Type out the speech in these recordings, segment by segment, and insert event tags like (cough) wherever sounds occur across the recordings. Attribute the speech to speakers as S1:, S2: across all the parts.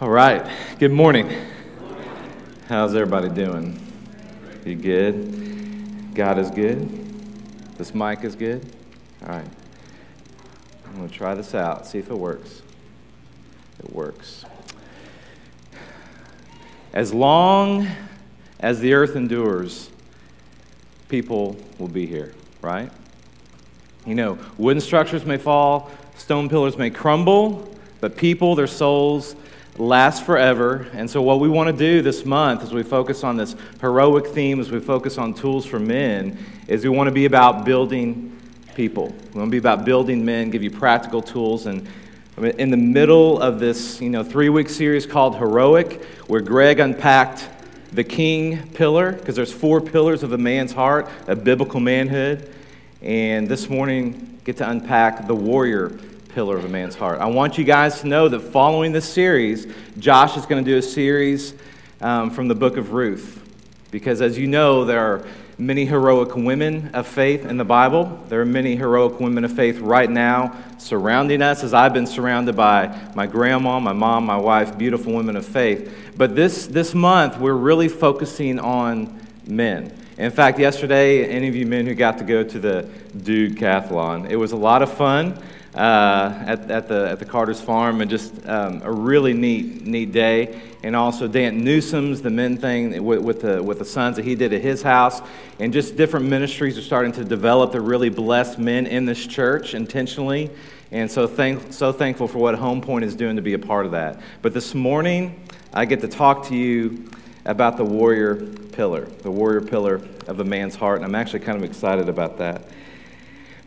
S1: All right. Good morning. How's everybody doing? You good? God is good. This mic is good. All right. I'm going to try this out, see if it works. It works. As long as the earth endures, people will be here, right? You know, wooden structures may fall, stone pillars may crumble, but people, their souls, last forever. And so, what we want to do this month as we focus on this heroic theme, as we focus on tools for men, is we want to be about building people. We want to be about building men, give you practical tools. And in the middle of this you know, three week series called Heroic, where Greg unpacked the king pillar, because there's four pillars of a man's heart, of biblical manhood. And this morning, get to unpack the warrior pillar of a man's heart. I want you guys to know that following this series, Josh is going to do a series um, from the book of Ruth. Because as you know, there are many heroic women of faith in the Bible. There are many heroic women of faith right now surrounding us, as I've been surrounded by my grandma, my mom, my wife, beautiful women of faith. But this, this month, we're really focusing on men. In fact, yesterday, any of you men who got to go to the Dude-cathlon, it was a lot of fun uh, at, at, the, at the Carter's Farm, and just um, a really neat, neat day. And also Dan Newsom's, the men thing with, with, the, with the sons that he did at his house. And just different ministries are starting to develop to really bless men in this church intentionally. And so, thank, so thankful for what Home Point is doing to be a part of that. But this morning, I get to talk to you about the warrior pillar, the warrior pillar of a man's heart. And I'm actually kind of excited about that.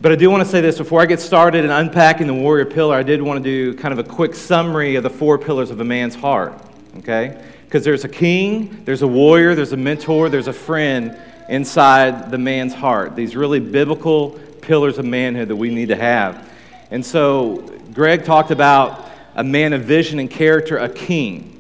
S1: But I do want to say this before I get started in unpacking the warrior pillar, I did want to do kind of a quick summary of the four pillars of a man's heart, okay? Because there's a king, there's a warrior, there's a mentor, there's a friend inside the man's heart. These really biblical pillars of manhood that we need to have. And so Greg talked about a man of vision and character, a king.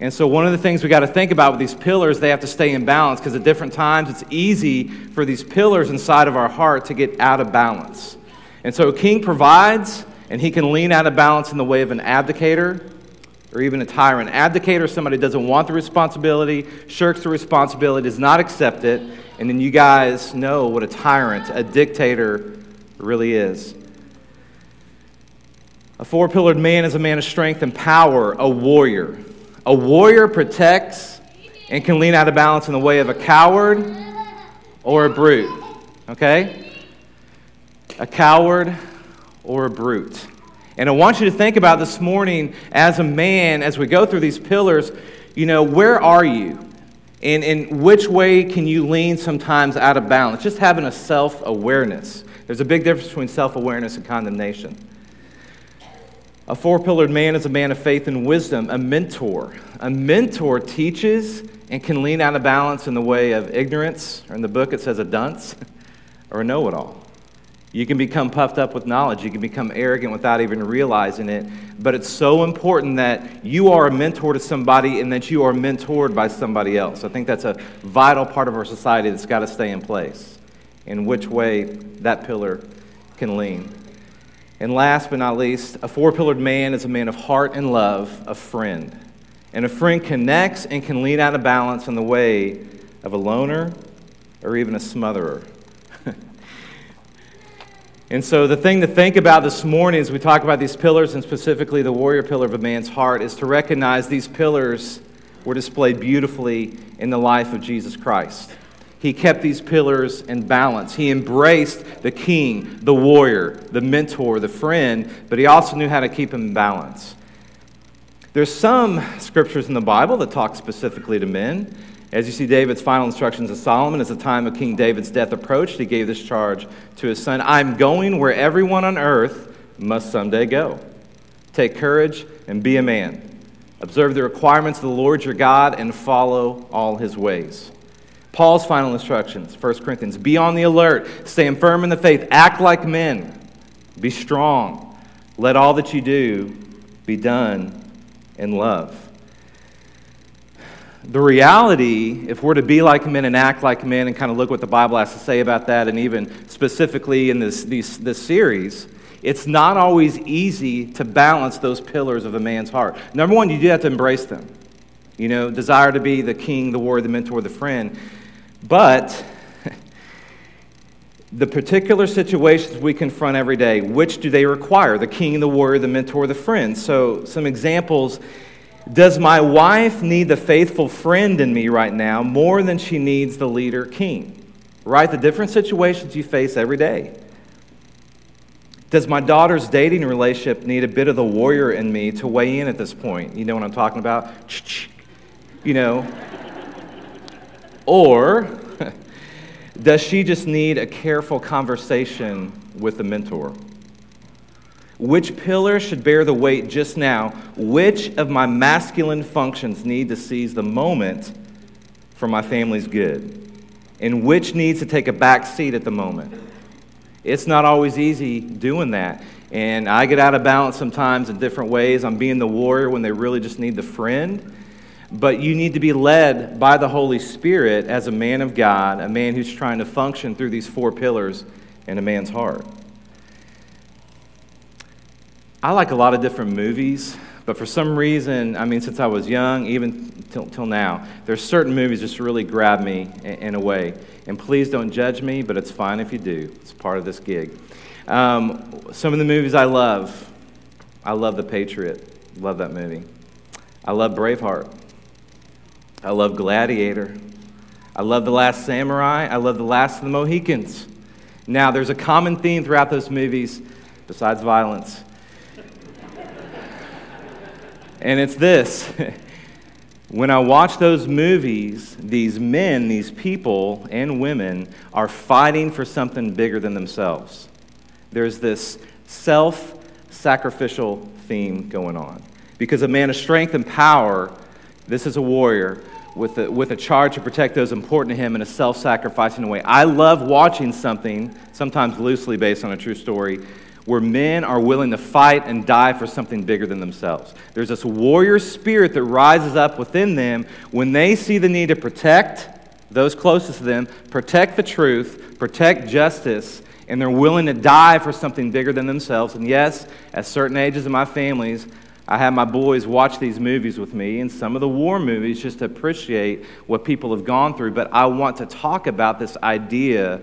S1: And so, one of the things we got to think about with these pillars, they have to stay in balance because at different times it's easy for these pillars inside of our heart to get out of balance. And so, a king provides, and he can lean out of balance in the way of an abdicator or even a tyrant. Abdicator, somebody doesn't want the responsibility, shirks the responsibility, does not accept it, and then you guys know what a tyrant, a dictator really is. A four pillared man is a man of strength and power, a warrior. A warrior protects and can lean out of balance in the way of a coward or a brute. Okay? A coward or a brute. And I want you to think about this morning as a man, as we go through these pillars, you know, where are you? And in which way can you lean sometimes out of balance? Just having a self awareness. There's a big difference between self awareness and condemnation. A four pillared man is a man of faith and wisdom, a mentor. A mentor teaches and can lean out of balance in the way of ignorance, or in the book it says a dunce, (laughs) or a know it all. You can become puffed up with knowledge. You can become arrogant without even realizing it. But it's so important that you are a mentor to somebody and that you are mentored by somebody else. I think that's a vital part of our society that's got to stay in place. In which way that pillar can lean. And last but not least, a four pillared man is a man of heart and love, a friend. And a friend connects and can lean out of balance in the way of a loner or even a smotherer. (laughs) and so, the thing to think about this morning as we talk about these pillars, and specifically the warrior pillar of a man's heart, is to recognize these pillars were displayed beautifully in the life of Jesus Christ he kept these pillars in balance. He embraced the king, the warrior, the mentor, the friend, but he also knew how to keep him in balance. There's some scriptures in the Bible that talk specifically to men. As you see, David's final instructions to Solomon as the time of King David's death approached, he gave this charge to his son I'm going where everyone on earth must someday go. Take courage and be a man. Observe the requirements of the Lord your God and follow all his ways. Paul's final instructions, 1 Corinthians be on the alert, stand firm in the faith, act like men, be strong. Let all that you do be done in love. The reality, if we're to be like men and act like men and kind of look what the Bible has to say about that, and even specifically in this, these, this series, It's not always easy to balance those pillars of a man's heart. Number one, you do have to embrace them. You know, desire to be the king, the warrior, the mentor, the friend. But the particular situations we confront every day, which do they require? The king, the warrior, the mentor, the friend. So, some examples. Does my wife need the faithful friend in me right now more than she needs the leader king? Right? The different situations you face every day. Does my daughter's dating relationship need a bit of the warrior in me to weigh in at this point? You know what I'm talking about? You know? Or (laughs) does she just need a careful conversation with the mentor? Which pillar should bear the weight just now? Which of my masculine functions need to seize the moment for my family's good? And which needs to take a back seat at the moment? It's not always easy doing that. And I get out of balance sometimes in different ways. I'm being the warrior when they really just need the friend. But you need to be led by the Holy Spirit as a man of God, a man who's trying to function through these four pillars in a man's heart. I like a lot of different movies, but for some reason, I mean, since I was young, even till, till now, there's certain movies just really grab me in, in, a way. And please don't judge me, but it's fine if you do. It's part of this gig. Um, some of the movies I love, I love The Patriot. Love that movie. I love Braveheart. I love Gladiator. I love The Last Samurai. I love The Last of the Mohicans. Now, there's a common theme throughout those movies, besides violence. and it's this. (laughs) when I watch those movies, these men, these people, and women are fighting for something bigger than themselves. There's this self sacrificial theme going on. Because a man of strength and power this is a warrior with a, with a charge to protect those important to him in a self sacrificing way. I love watching something, sometimes loosely based on a true story, where men are willing to fight and die for something bigger than themselves. There's this warrior spirit that rises up within them when they see the need to protect those closest to them, protect the truth, protect justice, and they're willing to die for something bigger than themselves. And yes, at certain ages in my families, I have my boys watch these movies with me and some of the war movies just to appreciate what people have gone through. But I want to talk about this idea.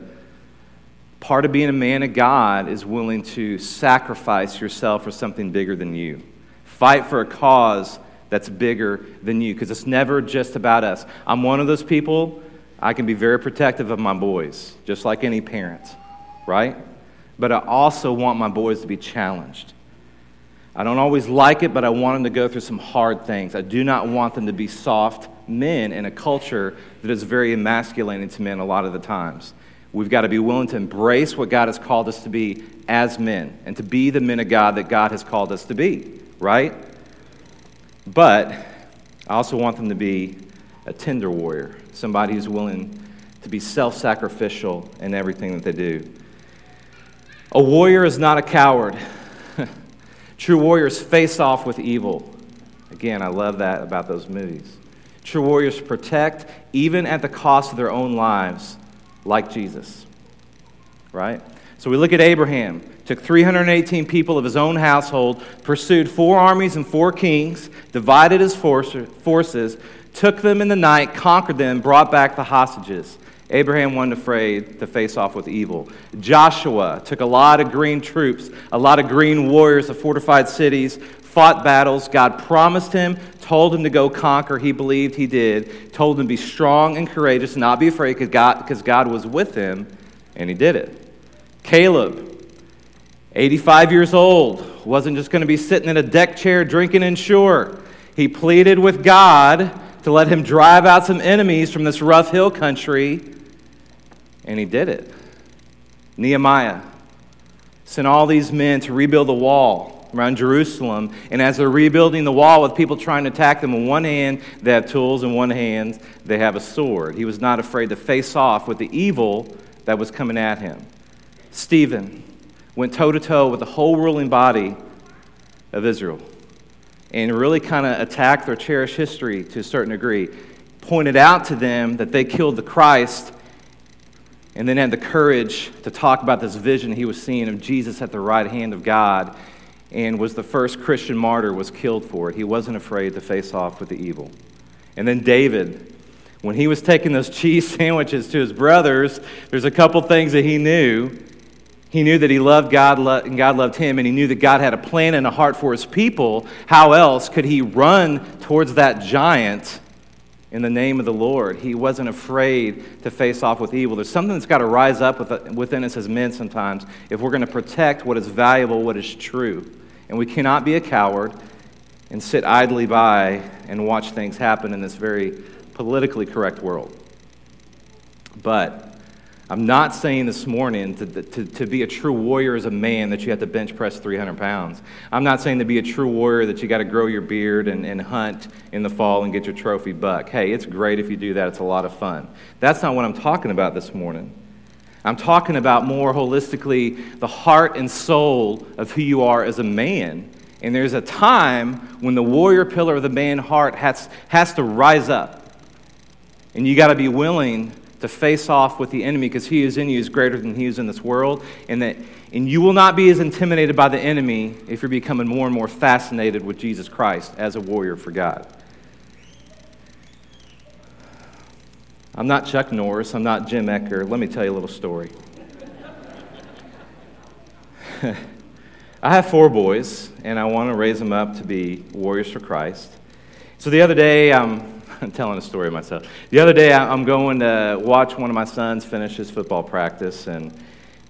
S1: Part of being a man of God is willing to sacrifice yourself for something bigger than you. Fight for a cause that's bigger than you because it's never just about us. I'm one of those people, I can be very protective of my boys, just like any parent, right? But I also want my boys to be challenged. I don't always like it, but I want them to go through some hard things. I do not want them to be soft men in a culture that is very emasculating to men a lot of the times. We've got to be willing to embrace what God has called us to be as men and to be the men of God that God has called us to be, right? But I also want them to be a tender warrior, somebody who's willing to be self sacrificial in everything that they do. A warrior is not a coward. True warriors face off with evil. Again, I love that about those movies. True warriors protect even at the cost of their own lives, like Jesus. Right? So we look at Abraham, took 318 people of his own household, pursued four armies and four kings, divided his forces, took them in the night, conquered them, brought back the hostages. Abraham wasn't afraid to face off with evil. Joshua took a lot of green troops, a lot of green warriors of fortified cities, fought battles. God promised him, told him to go conquer. He believed he did. Told him to be strong and courageous, not be afraid because God, God was with him, and he did it. Caleb, 85 years old, wasn't just going to be sitting in a deck chair drinking Ensure. He pleaded with God to let him drive out some enemies from this rough hill country and he did it. Nehemiah sent all these men to rebuild the wall around Jerusalem. And as they're rebuilding the wall with people trying to attack them, in one hand they have tools, in one hand they have a sword. He was not afraid to face off with the evil that was coming at him. Stephen went toe to toe with the whole ruling body of Israel and really kind of attacked their cherished history to a certain degree. Pointed out to them that they killed the Christ and then had the courage to talk about this vision he was seeing of Jesus at the right hand of God and was the first Christian martyr, was killed for it. He wasn't afraid to face off with the evil. And then David, when he was taking those (laughs) cheese sandwiches to his brothers, there's a couple things that he knew. He knew that he loved God and God loved him, and he knew that God had a plan and a heart for his people. How else could he run towards that giant in the name of the Lord? He wasn't afraid to face off with evil. There's something that's got to rise up within us as men sometimes if we're going to protect what is valuable, what is true. And we cannot be a coward and sit idly by and watch things happen in this very politically correct world. But I'm not saying this morning to, to, to be a true warrior as a man that you have to bench press 300 pounds. I'm not saying to be a true warrior that you got to grow your beard and, and hunt in the fall and get your trophy buck. Hey, it's great if you do that, it's a lot of fun. That's not what I'm talking about this morning. I'm talking about more holistically the heart and soul of who you are as a man. And there's a time when the warrior pillar of the man heart has, has to rise up. And you got to be willing to face off with the enemy because he is in you is greater than he is in this world. And, that, and you will not be as intimidated by the enemy if you're becoming more and more fascinated with Jesus Christ as a warrior for God. I'm not Chuck Norris. I'm not Jim Ecker. Let me tell you a little story. (laughs) I have four boys, and I want to raise them up to be warriors for Christ. So the other day, I'm I'm (laughs) telling a story myself. The other day, I'm going to watch one of my sons finish his football practice, and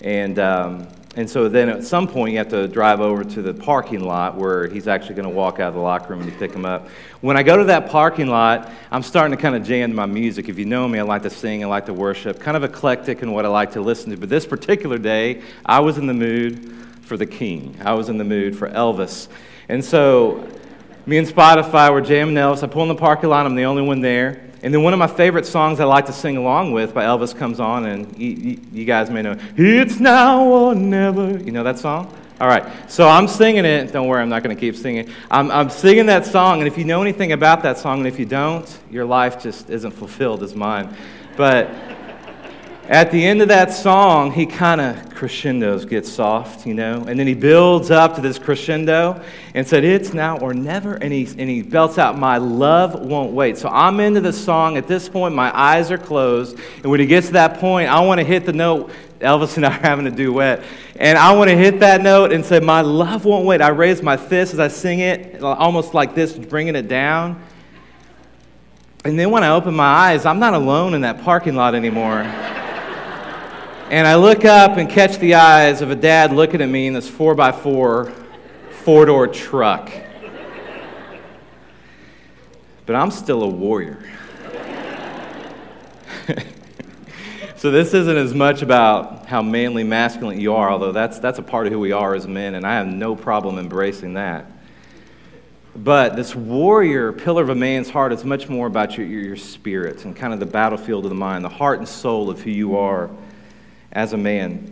S1: and um, and so then at some point you have to drive over to the parking lot where he's actually going to walk out of the locker room and you pick him up. When I go to that parking lot, I'm starting to kind of jam my music. If you know me, I like to sing, I like to worship, kind of eclectic in what I like to listen to. But this particular day, I was in the mood for the King. I was in the mood for Elvis, and so me and Spotify were jamming Elvis. I pull in the parking lot, I'm the only one there. And then one of my favorite songs I like to sing along with by Elvis comes on, and you, you, guys may know, It's Now or Never. You know that song? All right, so I'm singing it. Don't worry, I'm not going to keep singing. I'm, I'm singing that song, and if you know anything about that song, and if you don't, your life just isn't fulfilled as mine. But at the end of that song, he kind of crescendos, gets soft, you know, and then he builds up to this crescendo and said, It's now or never. And he, and he belts out, My love won't wait. So I'm into the song. At this point, my eyes are closed. And when he gets to that point, I want to hit the note. Elvis and (laughs) I are having a duet. And I want to hit that note and say, My love won't wait. I raise my fist as I sing it, almost like this, bringing it down. And then when I open my eyes, I'm not alone in that parking lot anymore. (laughs) And I look up and catch the eyes of a dad looking at me in this 4x4 four door truck. But I'm still a warrior. (laughs) so this isn't as much about how manly, masculine you are, although that's, that's a part of who we are as men, and I have no problem embracing that. But this warrior pillar of a man's heart is much more about your, your spirit and kind of the battlefield of the mind, the heart and soul of who you are as a man.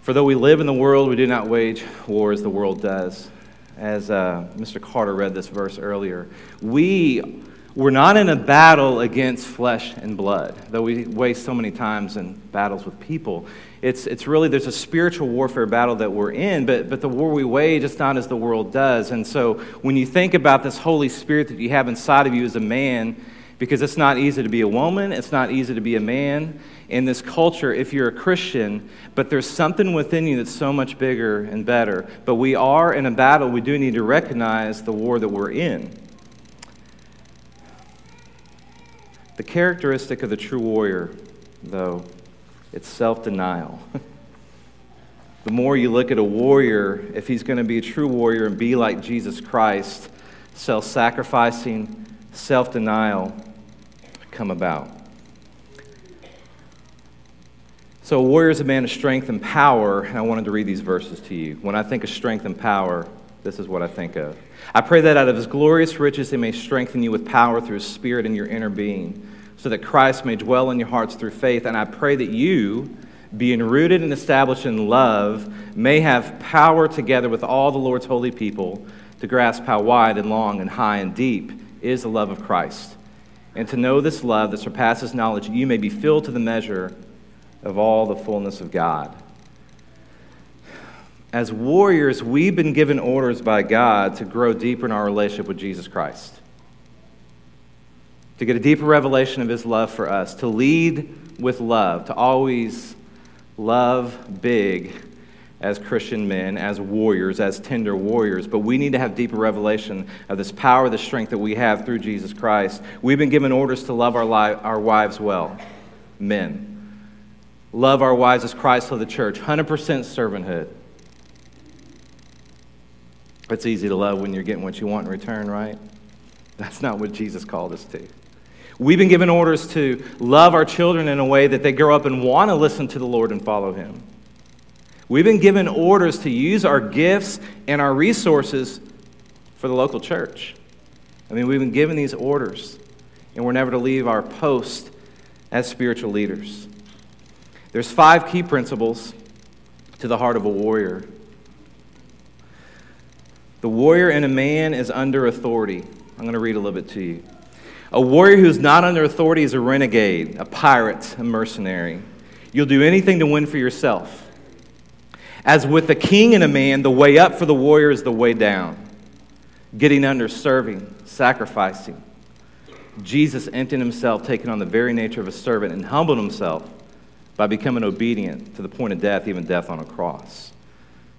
S1: For though we live in the world, we do not wage war as the world does. As uh, Mr. Carter read this verse earlier, we we're not in a battle against flesh and blood, though we waste so many times in battles with people. It's, it's really, there's a spiritual warfare battle that we're in, but, but the war we wage, it's not as the world does. And so when you think about this Holy Spirit that you have inside of you as a man, because it's not easy to be a woman, it's not easy to be a man in this culture if you're a Christian, but there's something within you that's so much bigger and better. But we are in a battle, we do need to recognize the war that we're in. The characteristic of the true warrior, though, it's self denial. (laughs) the more you look at a warrior, if he's going to be a true warrior and be like Jesus Christ, self sacrificing, self denial, come about. So, a warrior is a man of strength and power, and I wanted to read these verses to you. When I think of strength and power, this is what I think of. I pray that out of his glorious riches he may strengthen you with power through his spirit in your inner being, so that Christ may dwell in your hearts through faith. And I pray that you, being rooted and established in love, may have power together with all the Lord's holy people to grasp how wide and long and high and deep is the love of Christ and to know this love that surpasses knowledge, you may be filled to the measure of all the fullness of God. As warriors, we've been given orders by God to grow deeper in our relationship with Jesus Christ, to get a deeper revelation of His love for us, to lead with love, to always love big as Christian men, as warriors, as tender warriors, but we need to have deeper revelation of this power, the strength that we have through Jesus Christ. We've been given orders to love our, li- our wives well, men. Love our wives as Christ loved the church, 100% servanthood. It's easy to love when you're getting what you want in return, right? That's not what Jesus called us to. We've been given orders to love our children in a way that they grow up and want to listen to the Lord and follow Him. We've been given orders to use our gifts and our resources for the local church. I mean, we've been given these orders, and we're never to leave our post as spiritual leaders. There's five key principles to the heart of a warrior. The warrior in a man is under authority. I'm going to read a little bit to you. A warrior who's not under authority is a renegade, a pirate, a mercenary. You'll do anything to win for yourself. As with the king and a man, the way up for the warrior is the way down. Getting under, serving, sacrificing. Jesus emptied himself, taking on the very nature of a servant, and humbled himself by becoming obedient to the point of death, even death on a cross.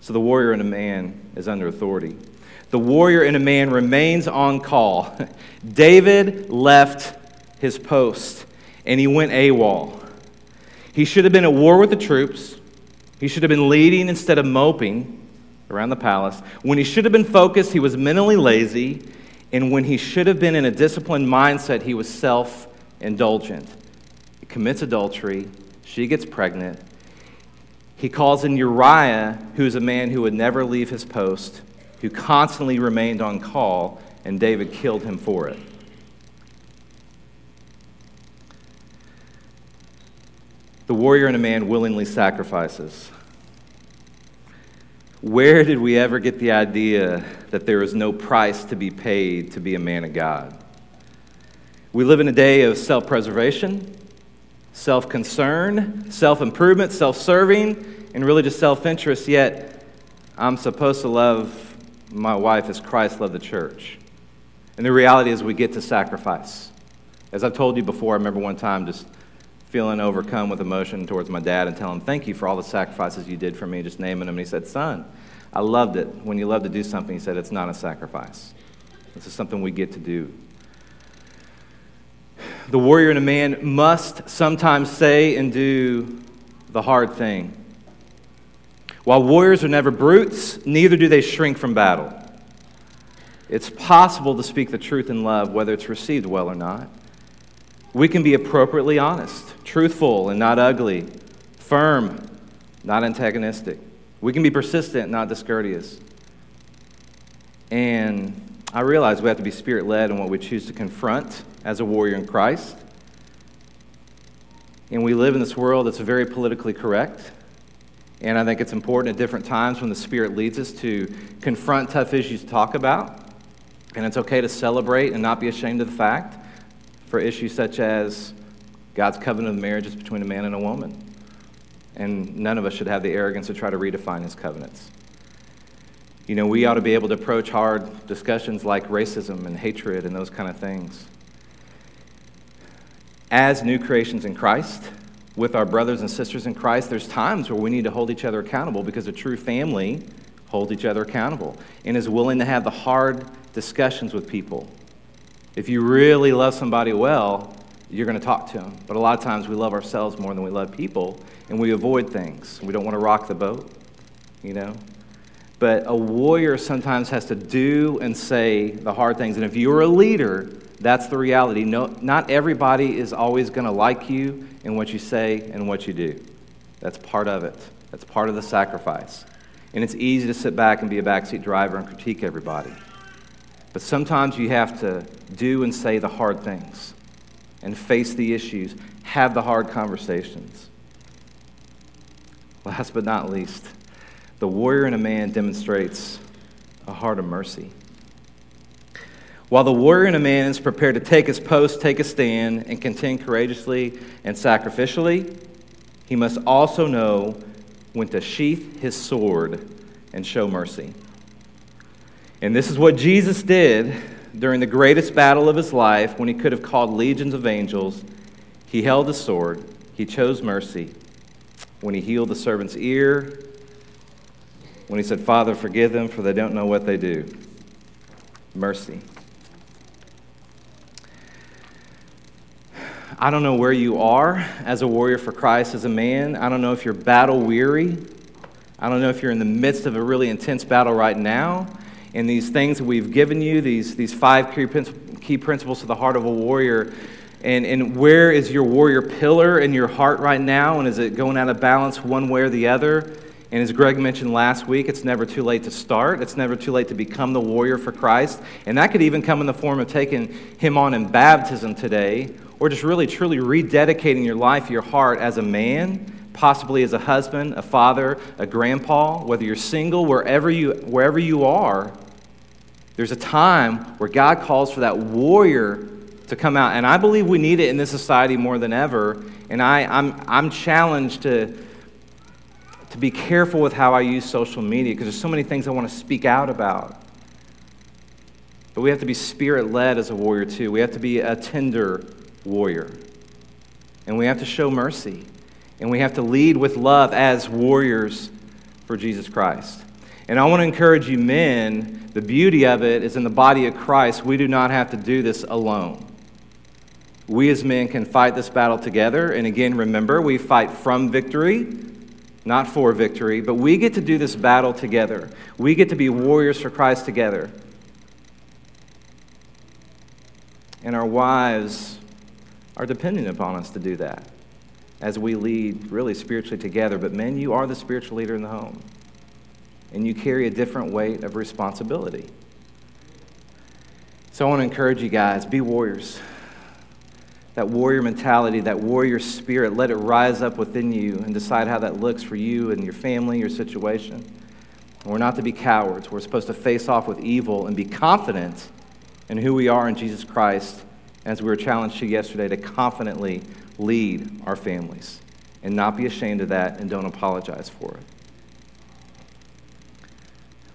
S1: So the warrior in a man is under authority. The warrior in a man remains on call. (laughs) David left his post and he went AWOL. He should have been at war with the troops. He should have been leading instead of moping around the palace. When he should have been focused, he was mentally lazy. And when he should have been in a disciplined mindset, he was self indulgent. He commits adultery. She gets pregnant. He calls in Uriah, who is a man who would never leave his post, who constantly remained on call, and David killed him for it. The warrior and a man willingly sacrifices. Where did we ever get the idea that there is no price to be paid to be a man of God? We live in a day of self preservation, self concern, self improvement, self serving, and really just self interest, yet I'm supposed to love my wife as Christ loved the church. And the reality is, we get to sacrifice. As I've told you before, I remember one time just feeling overcome with emotion towards my dad and telling him, Thank you for all the sacrifices you did for me, just naming him. And he said, Son, I loved it. When you love to do something, he said, It's not a sacrifice. This is something we get to do. The warrior and a man must sometimes say and do the hard thing. While warriors are never brutes, neither do they shrink from battle. It's possible to speak the truth in love, whether it's received well or not. We can be appropriately honest, truthful and not ugly, firm, not antagonistic. We can be persistent, not discourteous. And I realize we have to be spirit led in what we choose to confront as a warrior in Christ. And we live in this world that's very politically correct. And I think it's important at different times when the Spirit leads us to confront tough issues to talk about. And it's okay to celebrate and not be ashamed of the fact for issues such as God's covenant of marriage is between a man and a woman. And none of us should have the arrogance to try to redefine his covenants. You know, we ought to be able to approach hard discussions like racism and hatred and those kind of things. As new creations in Christ, with our brothers and sisters in Christ, there's times where we need to hold each other accountable because a true family holds each other accountable and is willing to have the hard discussions with people if you really love somebody well, you're going to talk to them. But a lot of times we love ourselves more than we love people, and we avoid things. We don't want to rock the boat, you know? But a warrior sometimes has to do and say the hard things. And if you're a leader, that's the reality. No, not everybody is always going to like you in what you say and what you do. That's part of it, that's part of the sacrifice. And it's easy to sit back and be a backseat driver and critique everybody. But sometimes you have to do and say the hard things and face the issues, have the hard conversations. Last but not least, the warrior in a man demonstrates a heart of mercy. While the warrior in a man is prepared to take his post, take a stand, and contend courageously and sacrificially, he must also know when to sheath his sword and show mercy. And this is what Jesus did during the greatest battle of his life when he could have called legions of angels. He held his sword, he chose mercy. When he healed the servant's ear, when he said, Father, forgive them, for they don't know what they do. Mercy. I don't know where you are as a warrior for Christ, as a man. I don't know if you're battle weary. I don't know if you're in the midst of a really intense battle right now. And these things that we've given you, these, these five key, principles to the heart of a warrior, and, and where is your warrior pillar in your heart right now? And is it going out of balance one way or the other? And as Greg mentioned last week, it's never too late to start. It's never too late to become the warrior for Christ. And that could even come in the form of taking him on in baptism today, or just really truly rededicating your life, your heart as a man, possibly as a husband, a father, a grandpa, whether you're single, wherever you, wherever you are. There's a time where God calls for that warrior to come out. And I believe we need it in this society more than ever. And I, I'm, I'm challenged to, to be careful with how I use social media because there's so many things I want to speak out about. But we have to be spirit led as a warrior, too. We have to be a tender warrior. And we have to show mercy. And we have to lead with love as warriors for Jesus Christ. And I want to encourage you, men, the beauty of it is in the body of Christ, we do not have to do this alone. We as men can fight this battle together. And again, remember, we fight from victory, not for victory, but we get to do this battle together. We get to be warriors for Christ together. And our wives are dependent upon us to do that as we lead really spiritually together. But men, you are the spiritual leader in the home, and you carry a different weight of responsibility. So I want to encourage you guys be warriors that warrior mentality, that warrior spirit, let it rise up within you and decide how that looks for you and your family, your situation. we're not to be cowards. We're supposed to face off with evil and be confident in who we are in Jesus Christ, as we were challenged to yesterday, to confidently lead our families and not be ashamed of that and don't apologize for it.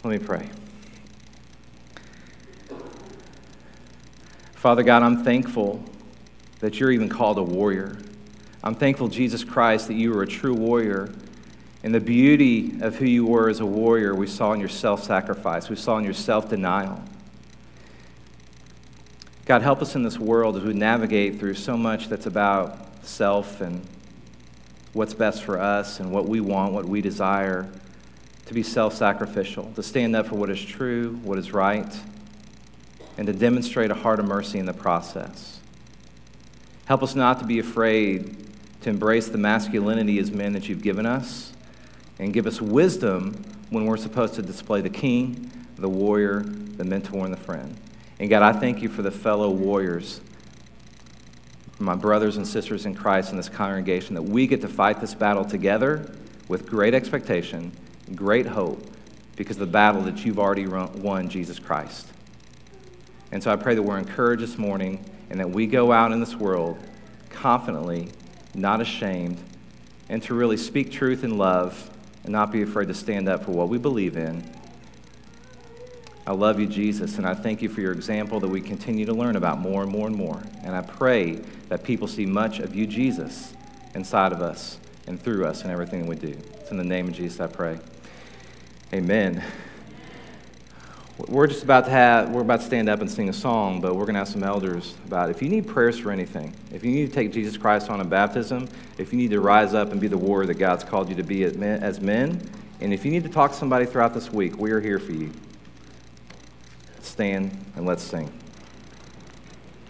S1: Let me pray. Father God, I'm thankful that you're even called a warrior. I'm thankful, Jesus Christ, that you were a true warrior. And the beauty of who you were as a warrior, we saw in your self sacrifice, we saw in your self denial. God, help us in this world as we navigate through so much that's about self and what's best for us and what we want, what we desire, to be self sacrificial, to stand up for what is true, what is right, and to demonstrate a heart of mercy in the process. Help us not to be afraid to embrace the masculinity as men that you've given us, and give us wisdom when we're supposed to display the king, the warrior, the mentor, and the friend. And God, I thank you for the fellow warriors, my brothers and sisters in Christ in this congregation, that we get to fight this battle together with great expectation, great hope, because of the battle that you've already won, Jesus Christ. And so I pray that we're encouraged this morning and that we go out in this world confidently, not ashamed, and to really speak truth in love and not be afraid to stand up for what we believe in. I love you, Jesus, and I thank you for your example that we continue to learn about more and more and more. And I pray that people see much of you, Jesus, inside of us and through us in everything we do. It's in the name of Jesus I pray. Amen. We're just about to have, we're about to stand up and sing a song, but we're going to have some elders about if you need prayers for anything, if you need to take Jesus Christ on in baptism, if you need to rise up and be the warrior that God's called you to be as men, and if you need to talk to somebody throughout this week, we are here for you. Stand and let's sing.